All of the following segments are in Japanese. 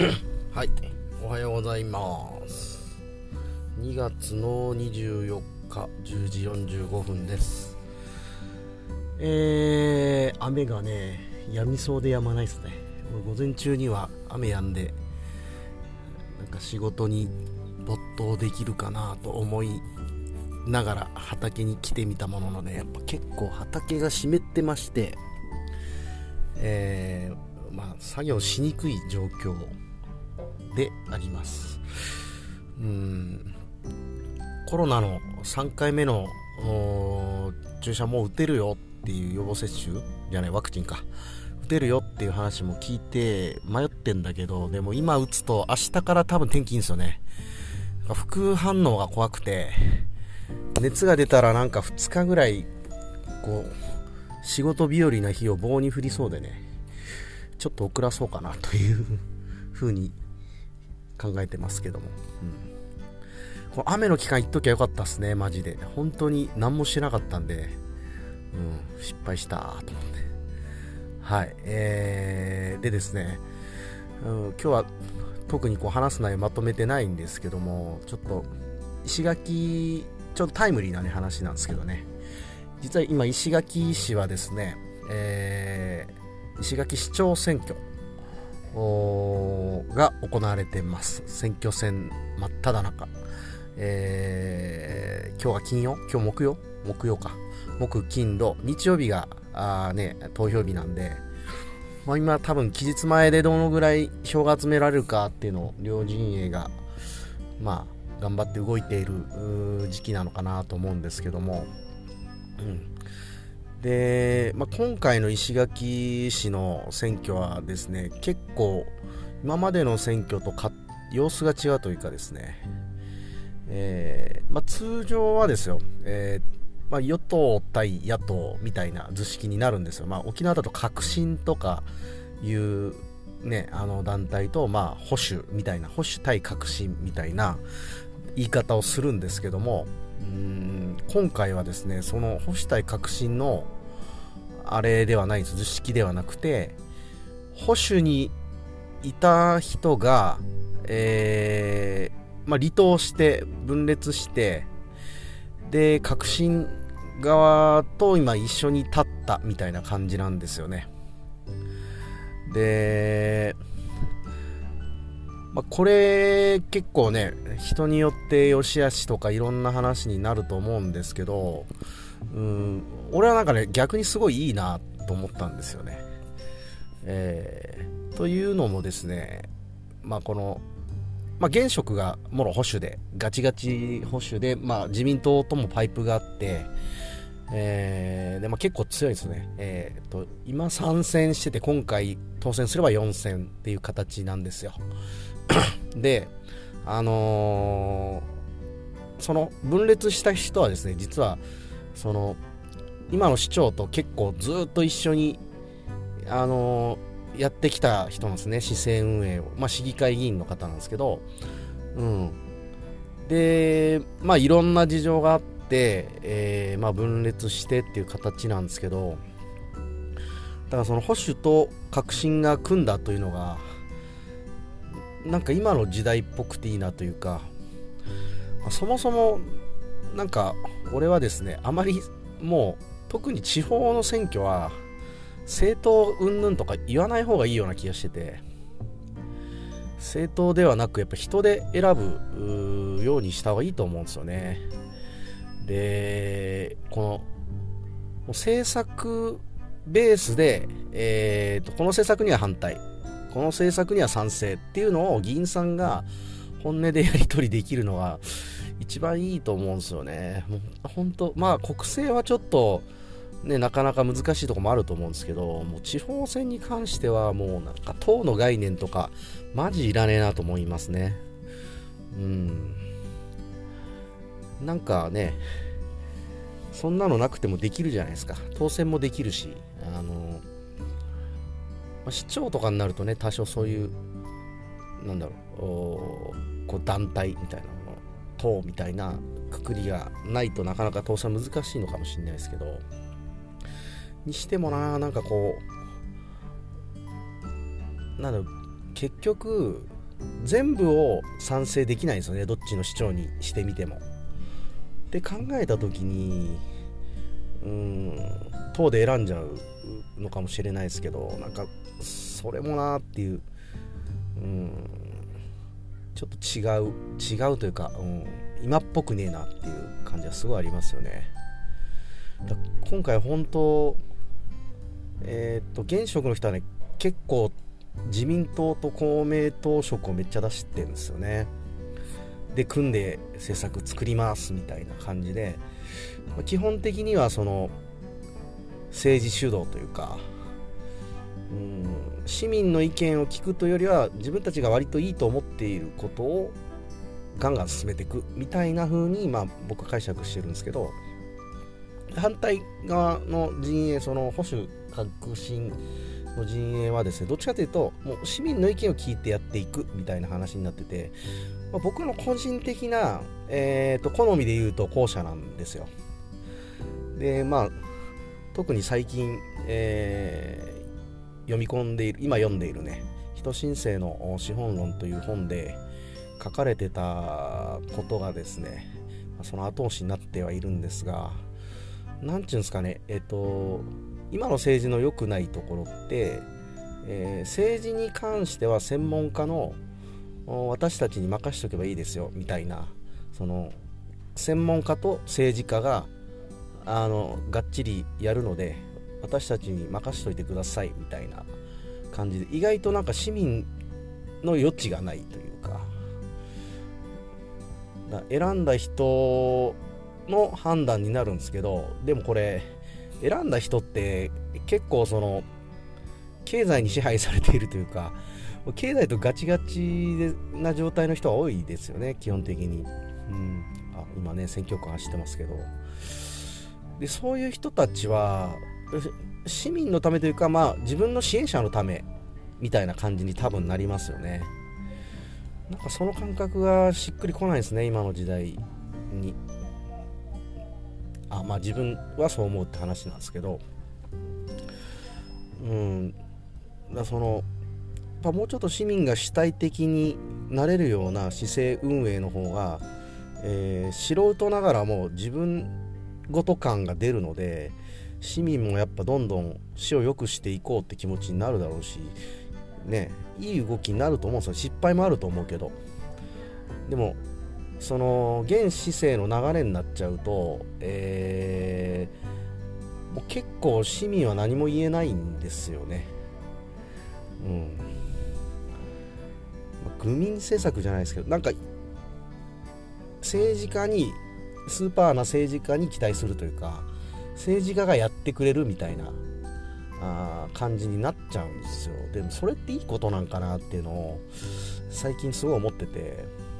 はい。おはようございます。2月の24日10時45分です。えー、雨がね止みそうで止まないですね。午前中には雨止んでなんか仕事に没頭できるかなと思いながら畑に来てみたもののねやっぱ結構畑が湿ってましてえー、まあ作業しにくい状況であります。うん。コロナの3回目の注射もう打てるよっていう予防接種じゃないワクチンか。打てるよっていう話も聞いて迷ってんだけどでも今打つと明日から多分天気いいんですよね。副反応が怖くて熱が出たらなんか2日ぐらいこう仕事日和な日を棒に振りそうでね。ちょっと遅らそうかなという風に考えてますけども、うん、この雨の期間行っときゃよかったっすねマジで。本当に何もしてなかったんで、うん、失敗したと思って。はいえー、でですね、うん、今日は特にこう話す内容まとめてないんですけどもちょっと石垣ちょっとタイムリーな、ね、話なんですけどね。実は今石垣市はですね、えー、石垣市長選挙が行われてます。選挙戦真っ只中、えー、今日は金曜？今日木曜？木曜か。木金土日曜日があ、ね、投票日なんで、まあ、今多分期日前でどのぐらい票が集められるかっていうのを両陣営がまあ頑張って動いている時期なのかなと思うんですけども、うん、で、まあ、今回の石垣市の選挙はですね結構今までの選挙とか様子が違うというかですね、えー、まあ、通常はですよ、えー、まあ、与党対野党みたいな図式になるんですよ、まあ、沖縄だと革新とかいう、ね、あの団体と、まあ、保守みたいな保守対革新みたいな言い方をするんですけどもうん今回はですねその保守対革新のあれではない図式ではなくて保守にいた人が、えーまあ、離党して分裂してで革新側と今一緒に立ったみたいな感じなんですよね。でまあ、これ結構ね人によって良し悪しとかいろんな話になると思うんですけどうん俺はなんかね逆にすごいいいなと思ったんですよね。えー、というのもですねまあこのまあ、現職がもろ保守でガチガチ保守で、まあ、自民党ともパイプがあって、えーでまあ、結構強いですね、えーと今参戦してて今回当選すれば4選っていう形なんですよ で、あのー、その分裂した人はですね、実は、その、今の市長と結構ずっと一緒に、あのー、やってきた人なんですね、市政運営を。まあ、市議会議員の方なんですけど、うん。で、まあ、いろんな事情があって、えー、まあ、分裂してっていう形なんですけど、だからその保守と革新が組んだというのが、なんか今の時代っぽくていいなというかそもそもなんか俺はですねあまりもう特に地方の選挙は政党云々とか言わない方がいいような気がしてて政党ではなくやっぱ人で選ぶようにした方がいいと思うんですよね。でこの政策ベースで、えーとこの政策には反対。この政策には賛成っていうのを議員さんが本音でやり取りできるのは一番いいと思うんですよね。もう本当まあ国政はちょっとね、なかなか難しいとこもあると思うんですけど、もう地方選に関してはもうなんか党の概念とかマジいらねえなと思いますね。うん。なんかね、そんなのなくてもできるじゃないですか。当選もできるし、あの、あ、市長とかになるとね多少そういうなんだろうこう団体みたいなもの党みたいなくくりがないとなかなか当選難しいのかもしれないですけどにしてもななんかこうなんだろう結局全部を賛成できないんですよねどっちの市長にしてみても。で考えた時にうん党で選んじゃうのかもしれないですけどなんかそれもなっていう。うん。ちょっと違う違うというか、うん、今っぽくねえなっていう感じはすごいありますよね。だ今回本当えー、っと現職の人はね結構自民党と公明党色をめっちゃ出してるんですよね。で組んで政策作りますみたいな感じで基本的にはその政治主導というかうん市民の意見を聞くというよりは自分たちが割といいと思っていることをガンガン進めていくみたいな風にまあ僕は解釈してるんですけど反対側の陣営その保守革新の陣営はですねどっちかというともう市民の意見を聞いてやっていくみたいな話になってて、まあ、僕の個人的な、えーと、好みで言うと後者なんですよ。でまあ特に最近、えー、読み込んでいる今読んでいるね人申請の資本論という本で書かれてたことがですねその後押しになってはいるんですが何て言うんですかねえっ、ー、と今の政治の良くないところって、えー、政治に関しては専門家の私たちに任せとけばいいですよみたいなその専門家と政治家があのがっちりやるので私たちに任せといてくださいみたいな感じで意外となんか市民の余地がないというか選んだ人の判断になるんですけどでもこれ選んだ人って結構その経済に支配されているというか経済とガチガチな状態の人は多いですよね基本的に、うん、あ今ね選挙区走ってますけどでそういう人たちは市民のためというかまあ自分の支援者のためみたいな感じに多分なりますよね。なんかその感覚がしっくりこないですね今の時代に。あまあ自分はそう思うって話なんですけど。うん。だそのやもうちょっと市民が主体的になれるような市政運営の方が、えー、素人ながらも自分ごと感が出るので市民もやっぱどんどん市を良くしていこうって気持ちになるだろうしねいい動きになると思うんですよ失敗もあると思うけどでもその現市政の流れになっちゃうと、えー、もう結構市民は何も言えないんですよね。うん。まあ、愚民政策じゃないですけど、なんか政治家に、スーパーな政治家に期待するというか、政治家がやってくれるみたいなあ感じになっちゃうんですよ。でもそれっていいことなんかなっていうのを最近すごい思ってて。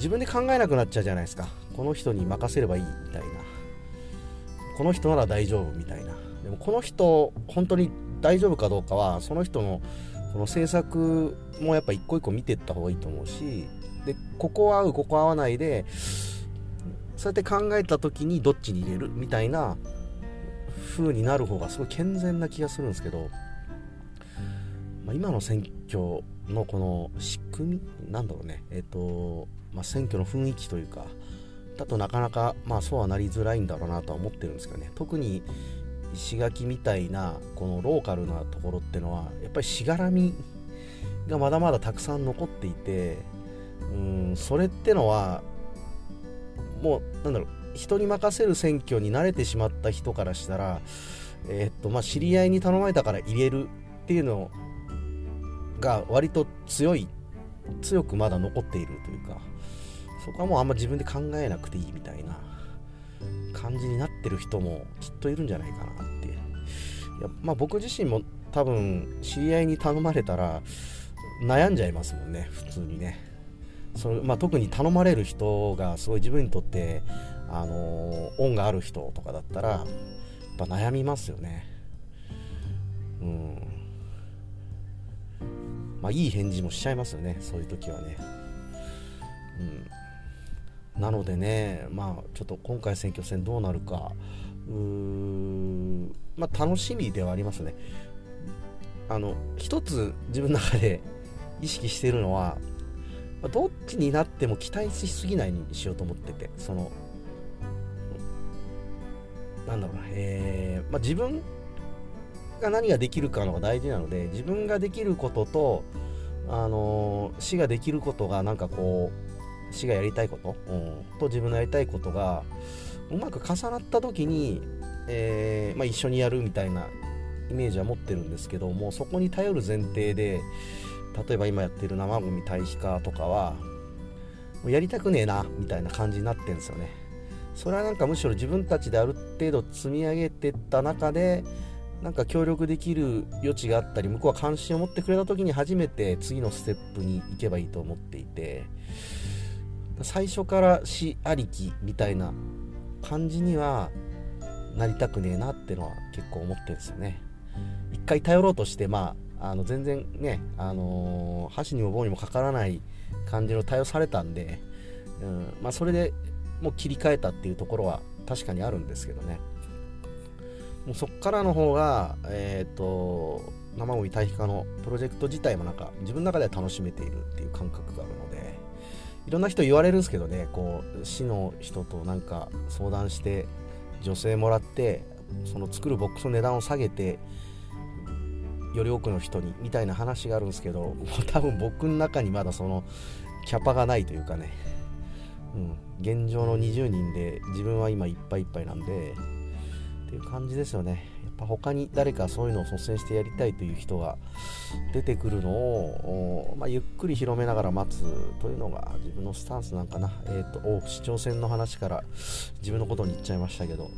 自分で考えなくなっちゃうじゃないですかこの人に任せればいいみたいなこの人なら大丈夫みたいなでもこの人本当に大丈夫かどうかはその人のこの政策もやっぱ一個一個見ていった方がいいと思うしでここは合うここ合わないでそうやって考えた時にどっちに入れるみたいな風になる方がすごい健全な気がするんですけど、まあ、今の選挙のこの仕組みなんだろうね。えっ、ー、とまあ、選挙の雰囲気というかだとなかなか、まあ、そうはなりづらいんだろうなとは思ってるんですけどね。特に石垣みたいなこのローカルなところってのはやっぱりしがらみがまだまだたくさん残っていてうんそれってのはもうなんだろう人に任せる選挙に慣れてしまった人からしたら、えー、っとまあ、知り合いに頼まれたから入れるっていうのが割と強い強くまだ残っているというかそこはもうあんま自分で考えなくていいみたいな感じになってる人もきっといるんじゃないかなって。いやまあ僕自身も多分知り合いに頼まれたら悩んじゃいますもんね普通にね。それ、まあ、特に頼まれる人がすごい自分にとってあの恩がある人とかだったらやっぱ悩みますよね。うん。まあいい返事もしちゃいますよねそういう時はね。うん。なのでね、まあ、ちょっと今回選挙戦どうなるか、うーまあ、楽しみではありますね。あの一つ自分の中で意識してるのはどっちになっても期待しすぎないにしようと思っててそのなんだろうな、えーまあ、自分が何ができるかのが大事なので自分ができることと、あのー、死ができることがなんかこう死がやりたいこと、うん、と自分のやりたいことがうまく重なった時に、えー、まあ、一緒にやるみたいなイメージは持ってるんですけどもそこに頼る前提で例えば今やってる生ゴミ堆肥化とかはもうやりたくねえなみたいな感じになってんですよね。それはなんかむしろ自分たちである程度積み上げてった中でなんか協力できる余地があったり向こうは関心を持ってくれた時に初めて次のステップに行けばいいと思っていて最初から死ありきみたいな感じにはなりたくねえなってのは結構思ってるんですよね。一回頼ろうとしてまああの全然ね、あのー、箸にも棒にもかからない感じの対応されたんで、うんまあ、それでもう切り替えたっていうところは確かにあるんですけどね。もうそっからの方が、えっ、ー、と生ゴミ堆肥化のプロジェクト自体もなんか自分の中では楽しめているっていう感覚があるのでいろんな人言われるんですけどねこう市の人となんか相談して女性もらってその作るボックスの値段を下げてより多くの人にみたいな話があるんですけど多分僕の中にまだそのキャパがないというかね、うん、現状の20人で自分は今いっぱいいっぱいなんでっていう感じですよね。やっぱ他に誰かそういうのを率先してやりたいという人が出てくるのを、まあ、ゆっくり広めながら待つというのが自分のスタンスなんかな。えっ、ー、と市長選の話から自分のことに言っちゃいましたけど。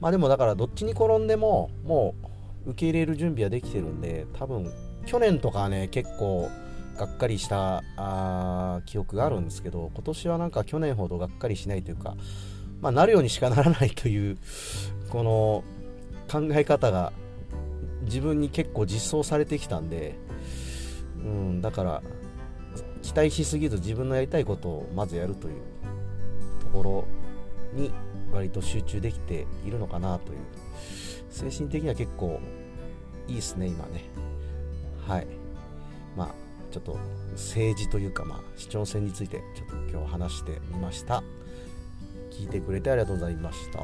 まあでもだからどっちに転んでももう受け入れる準備はできてるんで多分去年とかね結構がっかりしたあ記憶があるんですけど今年はなんか去年ほどがっかりしないというか、まあ、なるようにしかならないというこの考え方が自分に結構実装されてきたんで、うん、だから期待しすぎず自分のやりたいことをまずやるというところに割と集中できているのかなという。精神的には結構いいですね今ね。はい。まあちょっと政治というかまあ市長選についてちょっと今日話してみました。聞いてくれてありがとうございました。